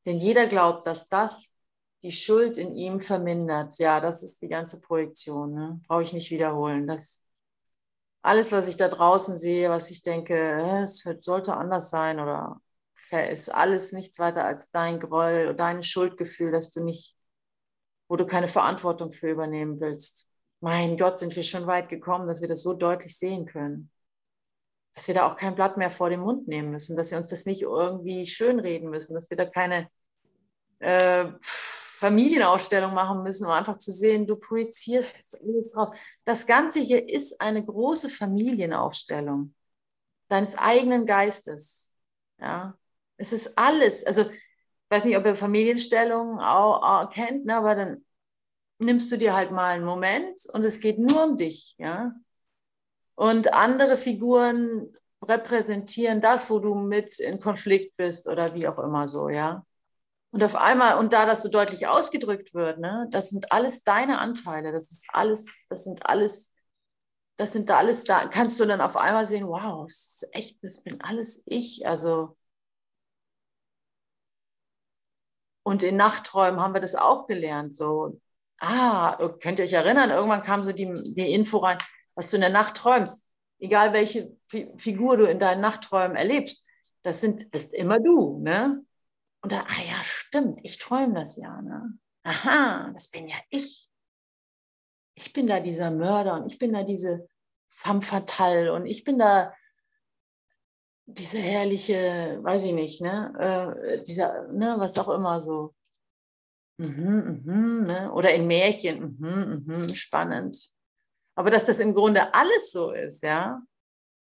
Denn jeder glaubt, dass das die Schuld in ihm vermindert. Ja, das ist die ganze Projektion. Ne? Brauche ich nicht wiederholen. Das, alles, was ich da draußen sehe, was ich denke, es sollte anders sein oder ist alles nichts weiter als dein Groll, dein Schuldgefühl, dass du nicht, wo du keine Verantwortung für übernehmen willst. Mein Gott, sind wir schon weit gekommen, dass wir das so deutlich sehen können. Dass wir da auch kein Blatt mehr vor den Mund nehmen müssen, dass wir uns das nicht irgendwie schönreden müssen, dass wir da keine äh, Familienausstellung machen müssen, um einfach zu sehen, du projizierst das alles raus. Das Ganze hier ist eine große Familienaufstellung deines eigenen Geistes. Ja, es ist alles. Also, ich weiß nicht, ob ihr Familienstellungen auch, auch kennt, ne, aber dann nimmst du dir halt mal einen Moment und es geht nur um dich, ja. Und andere Figuren repräsentieren das, wo du mit in Konflikt bist oder wie auch immer so, ja. Und auf einmal, und da das so deutlich ausgedrückt wird, ne, das sind alles deine Anteile, das ist alles, das sind alles, das sind da alles da, kannst du dann auf einmal sehen, wow, das ist echt, das bin alles ich. Also Und in Nachtträumen haben wir das auch gelernt. So, ah, könnt ihr euch erinnern, irgendwann kam so die, die Info rein, was du in der Nacht träumst. Egal welche Figur du in deinen Nachtträumen erlebst, das sind, ist immer du. Ne? Und dann, ah ja, stimmt, ich träume das ja. Ne? Aha, das bin ja ich. Ich bin da dieser Mörder und ich bin da diese femme fatale und ich bin da diese herrliche, weiß ich nicht, ne, äh, dieser, ne, was auch immer so. Mhm, mhm, ne? Oder in Märchen, mhm, mhm, spannend. Aber dass das im Grunde alles so ist, ja,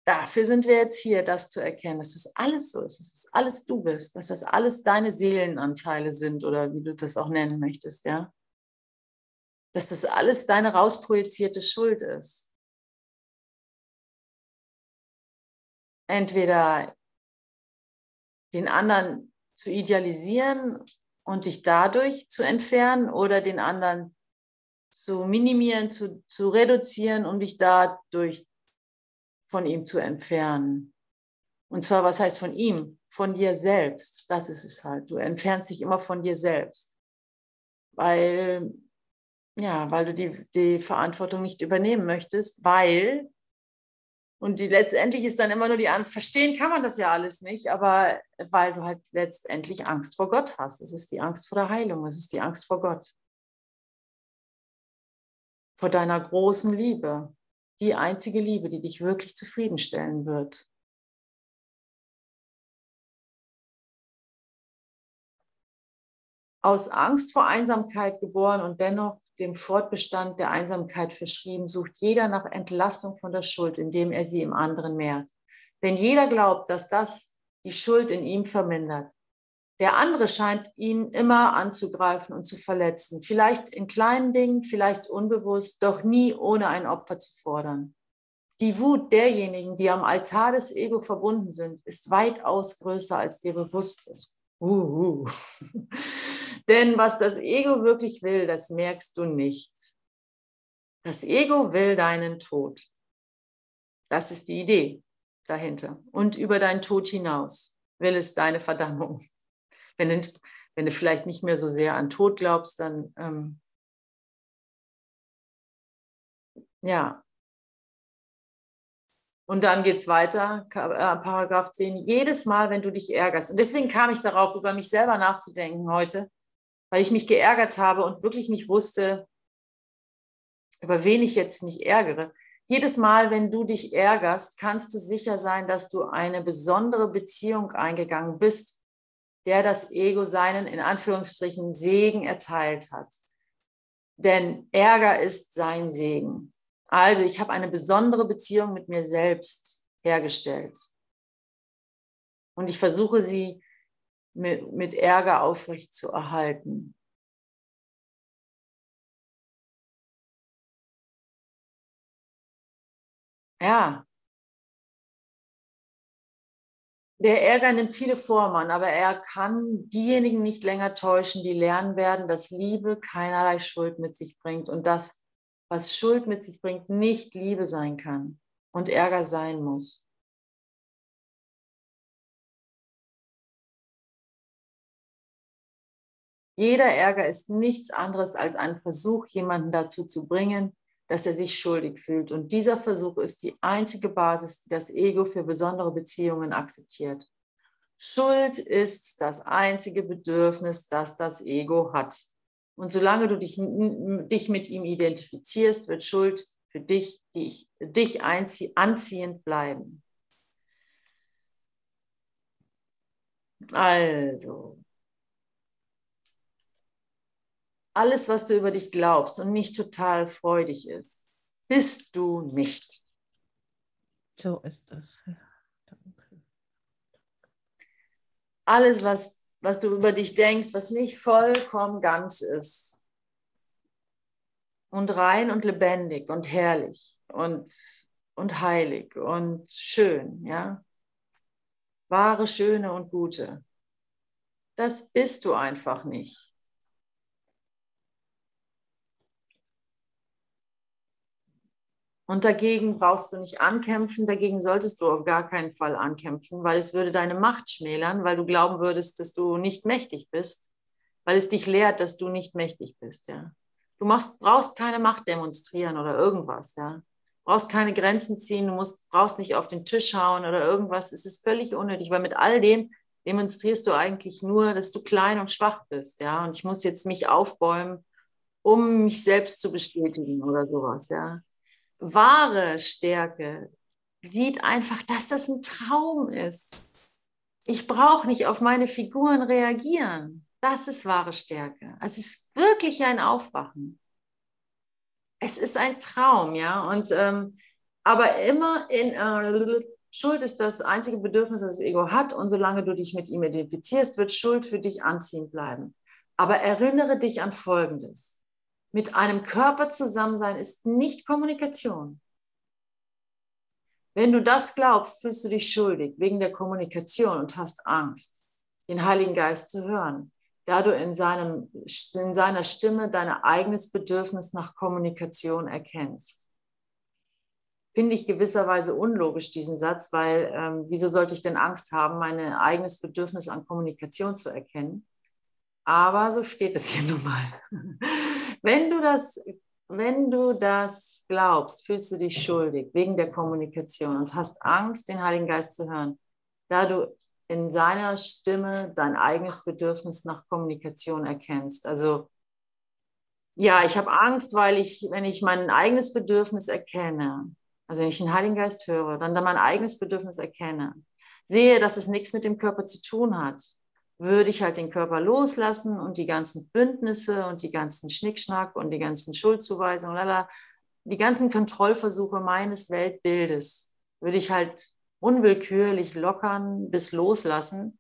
dafür sind wir jetzt hier, das zu erkennen, dass das alles so ist, dass das alles du bist, dass das alles deine Seelenanteile sind oder wie du das auch nennen möchtest, ja. Dass das alles deine rausprojizierte Schuld ist. Entweder den anderen zu idealisieren und dich dadurch zu entfernen oder den anderen zu minimieren, zu, zu reduzieren und dich dadurch von ihm zu entfernen. Und zwar, was heißt von ihm? Von dir selbst. Das ist es halt. Du entfernst dich immer von dir selbst. Weil, ja, weil du die, die Verantwortung nicht übernehmen möchtest, weil, und die, letztendlich ist dann immer nur die Antwort, verstehen kann man das ja alles nicht, aber weil du halt letztendlich Angst vor Gott hast. Es ist die Angst vor der Heilung, es ist die Angst vor Gott. Vor deiner großen Liebe die einzige Liebe, die dich wirklich zufriedenstellen wird. Aus Angst vor Einsamkeit geboren und dennoch dem Fortbestand der Einsamkeit verschrieben, sucht jeder nach Entlastung von der Schuld, indem er sie im anderen mehrt. Denn jeder glaubt, dass das die Schuld in ihm vermindert. Der andere scheint ihn immer anzugreifen und zu verletzen, vielleicht in kleinen Dingen, vielleicht unbewusst, doch nie ohne ein Opfer zu fordern. Die Wut derjenigen, die am Altar des Ego verbunden sind, ist weitaus größer als dir bewusst ist. Uh, uh. [laughs] Denn was das Ego wirklich will, das merkst du nicht. Das Ego will deinen Tod. Das ist die Idee dahinter. Und über deinen Tod hinaus will es deine Verdammung wenn du, wenn du vielleicht nicht mehr so sehr an Tod glaubst, dann ähm, ja. Und dann geht es weiter, äh, Paragraph 10. Jedes Mal, wenn du dich ärgerst, und deswegen kam ich darauf, über mich selber nachzudenken heute, weil ich mich geärgert habe und wirklich nicht wusste, über wen ich jetzt mich ärgere. Jedes Mal, wenn du dich ärgerst, kannst du sicher sein, dass du eine besondere Beziehung eingegangen bist der das Ego seinen, in Anführungsstrichen, Segen erteilt hat. Denn Ärger ist sein Segen. Also ich habe eine besondere Beziehung mit mir selbst hergestellt. Und ich versuche sie mit, mit Ärger aufrecht zu erhalten. Ja, Der Ärger nimmt viele Formen aber er kann diejenigen nicht länger täuschen, die lernen werden, dass Liebe keinerlei Schuld mit sich bringt und das, was Schuld mit sich bringt, nicht Liebe sein kann und Ärger sein muss. Jeder Ärger ist nichts anderes als ein Versuch, jemanden dazu zu bringen, dass er sich schuldig fühlt. Und dieser Versuch ist die einzige Basis, die das Ego für besondere Beziehungen akzeptiert. Schuld ist das einzige Bedürfnis, das das Ego hat. Und solange du dich, dich mit ihm identifizierst, wird Schuld für dich, dich, dich anziehend bleiben. Also, alles, was du über dich glaubst und nicht total freudig ist, bist du nicht. So ist es. Danke. Alles, was, was du über dich denkst, was nicht vollkommen ganz ist und rein und lebendig und herrlich und, und heilig und schön, ja, wahre, schöne und gute, das bist du einfach nicht. Und dagegen brauchst du nicht ankämpfen, dagegen solltest du auf gar keinen Fall ankämpfen, weil es würde deine Macht schmälern, weil du glauben würdest, dass du nicht mächtig bist, weil es dich lehrt, dass du nicht mächtig bist, ja. Du machst, brauchst keine Macht demonstrieren oder irgendwas, ja. Brauchst keine Grenzen ziehen, du musst, brauchst nicht auf den Tisch hauen oder irgendwas. Es ist völlig unnötig, weil mit all dem demonstrierst du eigentlich nur, dass du klein und schwach bist, ja. Und ich muss jetzt mich aufbäumen, um mich selbst zu bestätigen oder sowas, ja wahre Stärke sieht einfach, dass das ein Traum ist. Ich brauche nicht auf meine Figuren reagieren. Das ist wahre Stärke. Es ist wirklich ein Aufwachen. Es ist ein Traum, ja. Und ähm, aber immer in äh, Schuld ist das einzige Bedürfnis, das das Ego hat. Und solange du dich mit ihm identifizierst, wird Schuld für dich anziehend bleiben. Aber erinnere dich an Folgendes. Mit einem Körper zusammen sein ist nicht Kommunikation. Wenn du das glaubst, fühlst du dich schuldig wegen der Kommunikation und hast Angst, den Heiligen Geist zu hören, da du in, seinem, in seiner Stimme dein eigenes Bedürfnis nach Kommunikation erkennst. Finde ich gewisserweise unlogisch, diesen Satz, weil ähm, wieso sollte ich denn Angst haben, mein eigenes Bedürfnis an Kommunikation zu erkennen? Aber so steht es hier nun mal. Wenn du das wenn du das glaubst, fühlst du dich schuldig wegen der Kommunikation und hast Angst, den Heiligen Geist zu hören, da du in seiner Stimme dein eigenes Bedürfnis nach Kommunikation erkennst. Also ja, ich habe Angst, weil ich, wenn ich mein eigenes Bedürfnis erkenne, also wenn ich den Heiligen Geist höre, dann, dann mein eigenes Bedürfnis erkenne, sehe, dass es nichts mit dem Körper zu tun hat, würde ich halt den Körper loslassen und die ganzen Bündnisse und die ganzen Schnickschnack und die ganzen Schuldzuweisungen, lala, die ganzen Kontrollversuche meines Weltbildes würde ich halt unwillkürlich lockern bis loslassen.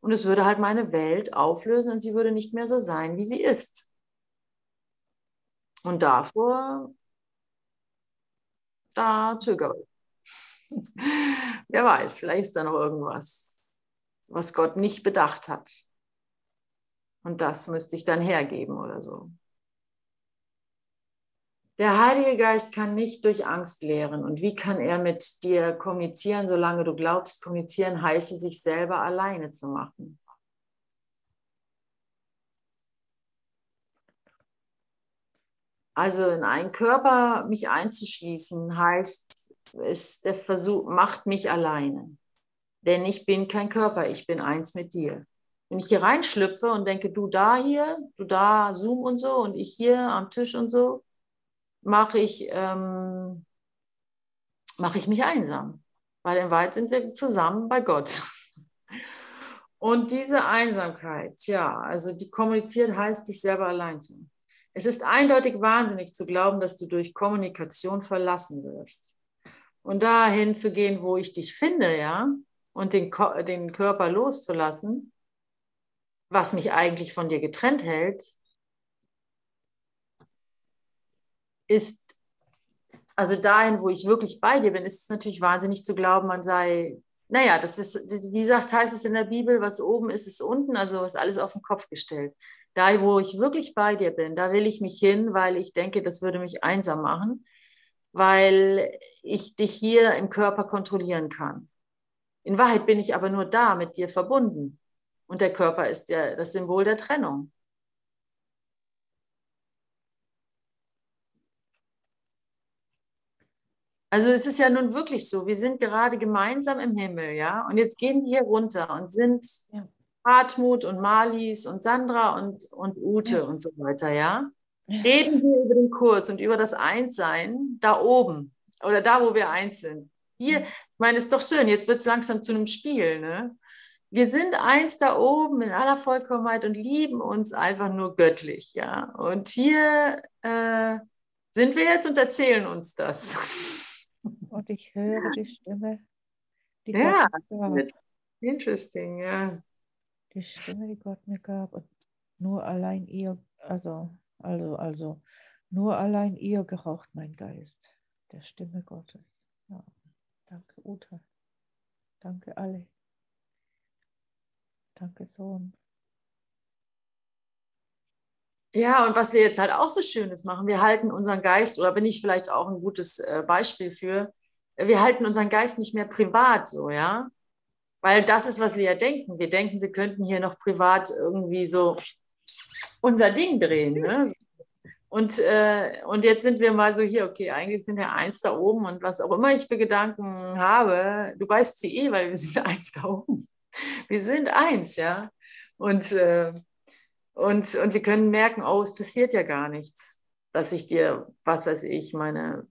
Und es würde halt meine Welt auflösen und sie würde nicht mehr so sein, wie sie ist. Und davor, da zögere ich. [laughs] Wer weiß, vielleicht ist da noch irgendwas was Gott nicht bedacht hat. Und das müsste ich dann hergeben oder so. Der Heilige Geist kann nicht durch Angst lehren. Und wie kann er mit dir kommunizieren, solange du glaubst, kommunizieren heiße, sich selber alleine zu machen? Also in einen Körper mich einzuschließen, heißt, ist der Versuch, macht mich alleine denn ich bin kein Körper, ich bin eins mit dir. Wenn ich hier reinschlüpfe und denke, du da hier, du da Zoom und so und ich hier am Tisch und so, mache ich, ähm, mache ich mich einsam. Weil in Wahrheit sind wir zusammen bei Gott. [laughs] Und diese Einsamkeit, ja, also die kommuniziert heißt, dich selber allein zu. Es ist eindeutig wahnsinnig zu glauben, dass du durch Kommunikation verlassen wirst. Und dahin zu gehen, wo ich dich finde, ja, und den, den Körper loszulassen, was mich eigentlich von dir getrennt hält, ist, also dahin, wo ich wirklich bei dir bin, ist es natürlich wahnsinnig zu glauben, man sei, naja, das ist, wie gesagt, heißt es in der Bibel, was oben ist, ist unten, also ist alles auf den Kopf gestellt. Da, wo ich wirklich bei dir bin, da will ich nicht hin, weil ich denke, das würde mich einsam machen, weil ich dich hier im Körper kontrollieren kann. In Wahrheit bin ich aber nur da mit dir verbunden. Und der Körper ist ja das Symbol der Trennung. Also es ist ja nun wirklich so, wir sind gerade gemeinsam im Himmel, ja, und jetzt gehen wir hier runter und sind ja. Hartmut und Marlies und Sandra und, und Ute ja. und so weiter, ja. ja. Reden wir über den Kurs und über das Einssein da oben oder da, wo wir eins sind. Hier, ich meine, ist doch schön, jetzt wird es langsam zu einem Spiel. Ne? Wir sind eins da oben in aller Vollkommenheit und lieben uns einfach nur göttlich. ja. Und hier äh, sind wir jetzt und erzählen uns das. [laughs] Und ich höre die Stimme. Die ja, interesting, ja. Die Stimme, die Gott mir gab. Und nur allein ihr, also, also, also, nur allein ihr geraucht mein Geist, der Stimme Gottes. Ja. Danke, Uta. Danke alle. Danke, Sohn. Ja, und was wir jetzt halt auch so Schönes machen, wir halten unseren Geist, oder bin ich vielleicht auch ein gutes äh, Beispiel für, wir halten unseren Geist nicht mehr privat so, ja. Weil das ist, was wir ja denken. Wir denken, wir könnten hier noch privat irgendwie so unser Ding drehen. Ne? Und, äh, und jetzt sind wir mal so hier, okay, eigentlich sind wir eins da oben und was auch immer ich für Gedanken habe, du weißt sie eh, weil wir sind [laughs] eins da oben. Wir sind eins, ja. Und, äh, und, und wir können merken, oh, es passiert ja gar nichts, dass ich dir, was weiß ich, meine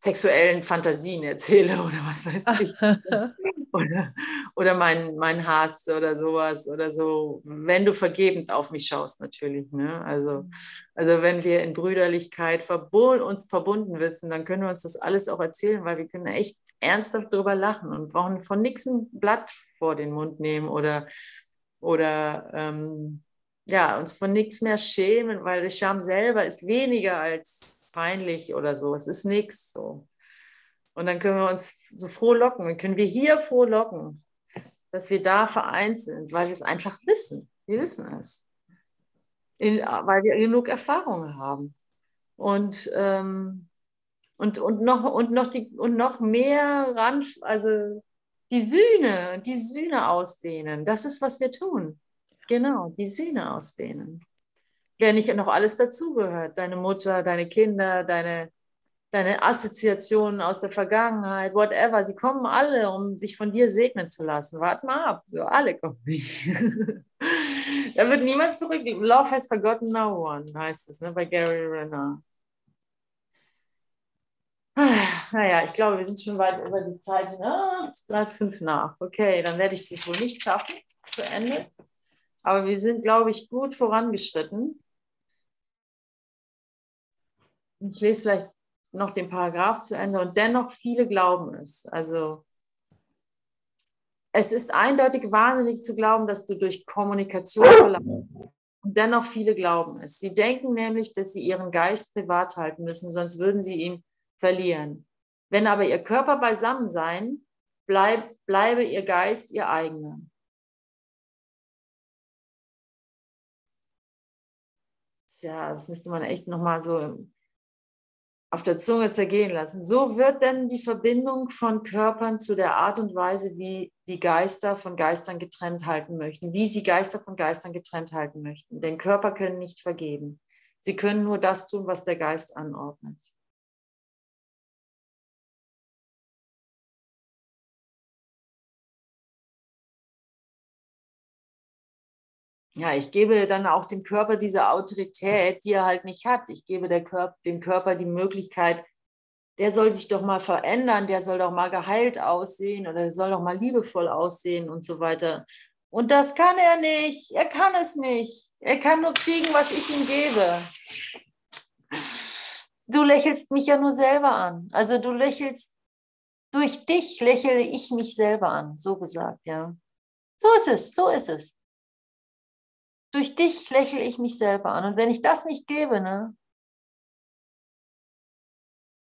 sexuellen Fantasien erzähle [laughs] oder was weiß ich. [laughs] oder oder mein, mein Hass oder sowas oder so, wenn du vergebend auf mich schaust natürlich. Ne? Also, also wenn wir in Brüderlichkeit verbund, uns verbunden wissen, dann können wir uns das alles auch erzählen, weil wir können echt ernsthaft darüber lachen und brauchen von nichts ein Blatt vor den Mund nehmen oder, oder ähm, ja, uns von nichts mehr schämen, weil der Scham selber ist weniger als peinlich oder so. Es ist nichts so. Und dann können wir uns so froh locken. Dann können wir hier froh locken, dass wir da vereint sind, weil wir es einfach wissen. Wir wissen es. In, weil wir genug Erfahrungen haben. Und, ähm, und, und, noch, und, noch die, und noch mehr ran, also die Sühne, die Sühne ausdehnen. Das ist, was wir tun. Genau, die Sühne ausdehnen. Wer nicht noch alles dazugehört, deine Mutter, deine Kinder, deine, deine Assoziationen aus der Vergangenheit, whatever, sie kommen alle, um sich von dir segnen zu lassen. Wart mal ab, so alle kommen nicht. [laughs] da wird niemand zurück. Love has forgotten no one, heißt es, ne, bei Gary Renner. [sighs] Naja, ich glaube, wir sind schon weit über die Zeit. Ne? Es bleibt fünf nach. Okay, dann werde ich es wohl nicht schaffen zu Ende. Aber wir sind, glaube ich, gut vorangeschritten. Ich lese vielleicht noch den Paragraph zu Ende und dennoch viele glauben es. Also es ist eindeutig wahnsinnig zu glauben, dass du durch Kommunikation verlangst. Und dennoch viele glauben es. Sie denken nämlich, dass sie ihren Geist privat halten müssen, sonst würden sie ihn verlieren. Wenn aber ihr Körper beisammen sein, bleib, bleibe ihr Geist ihr eigener. Ja, das müsste man echt nochmal so auf der Zunge zergehen lassen. So wird denn die Verbindung von Körpern zu der Art und Weise, wie die Geister von Geistern getrennt halten möchten, wie sie Geister von Geistern getrennt halten möchten. Denn Körper können nicht vergeben. Sie können nur das tun, was der Geist anordnet. Ja, ich gebe dann auch dem Körper diese Autorität, die er halt nicht hat. Ich gebe Körper, dem Körper die Möglichkeit, der soll sich doch mal verändern, der soll doch mal geheilt aussehen oder der soll doch mal liebevoll aussehen und so weiter. Und das kann er nicht. Er kann es nicht. Er kann nur kriegen, was ich ihm gebe. Du lächelst mich ja nur selber an. Also du lächelst, durch dich lächle ich mich selber an, so gesagt, ja. So ist es, so ist es durch dich lächle ich mich selber an. Und wenn ich das nicht gebe, ne,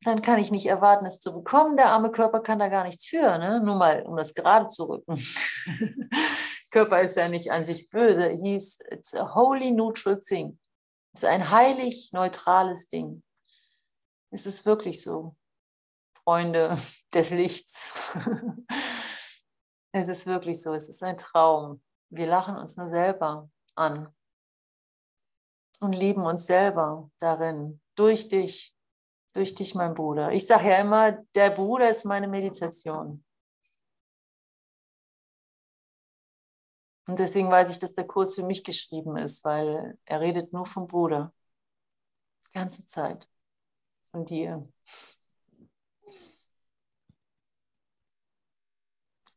dann kann ich nicht erwarten, es zu bekommen. Der arme Körper kann da gar nichts für, ne? nur mal, um das gerade zu rücken. [laughs] Körper ist ja nicht an sich böse. He's, it's a holy neutral thing. Es ist ein heilig neutrales Ding. Es ist wirklich so, Freunde [laughs] des Lichts. [laughs] es ist wirklich so, es ist ein Traum. Wir lachen uns nur selber an und lieben uns selber darin, durch dich, durch dich, mein Bruder. Ich sage ja immer, der Bruder ist meine Meditation. Und deswegen weiß ich, dass der Kurs für mich geschrieben ist, weil er redet nur vom Bruder. Die ganze Zeit. Von dir.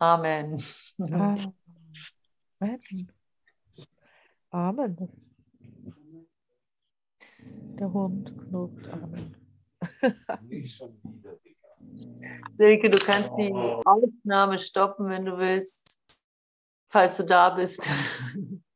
Amen. Amen. Amen. Der Hund knurrt Amen. [laughs] Silke, du kannst die Aufnahme stoppen, wenn du willst, falls du da bist. [laughs]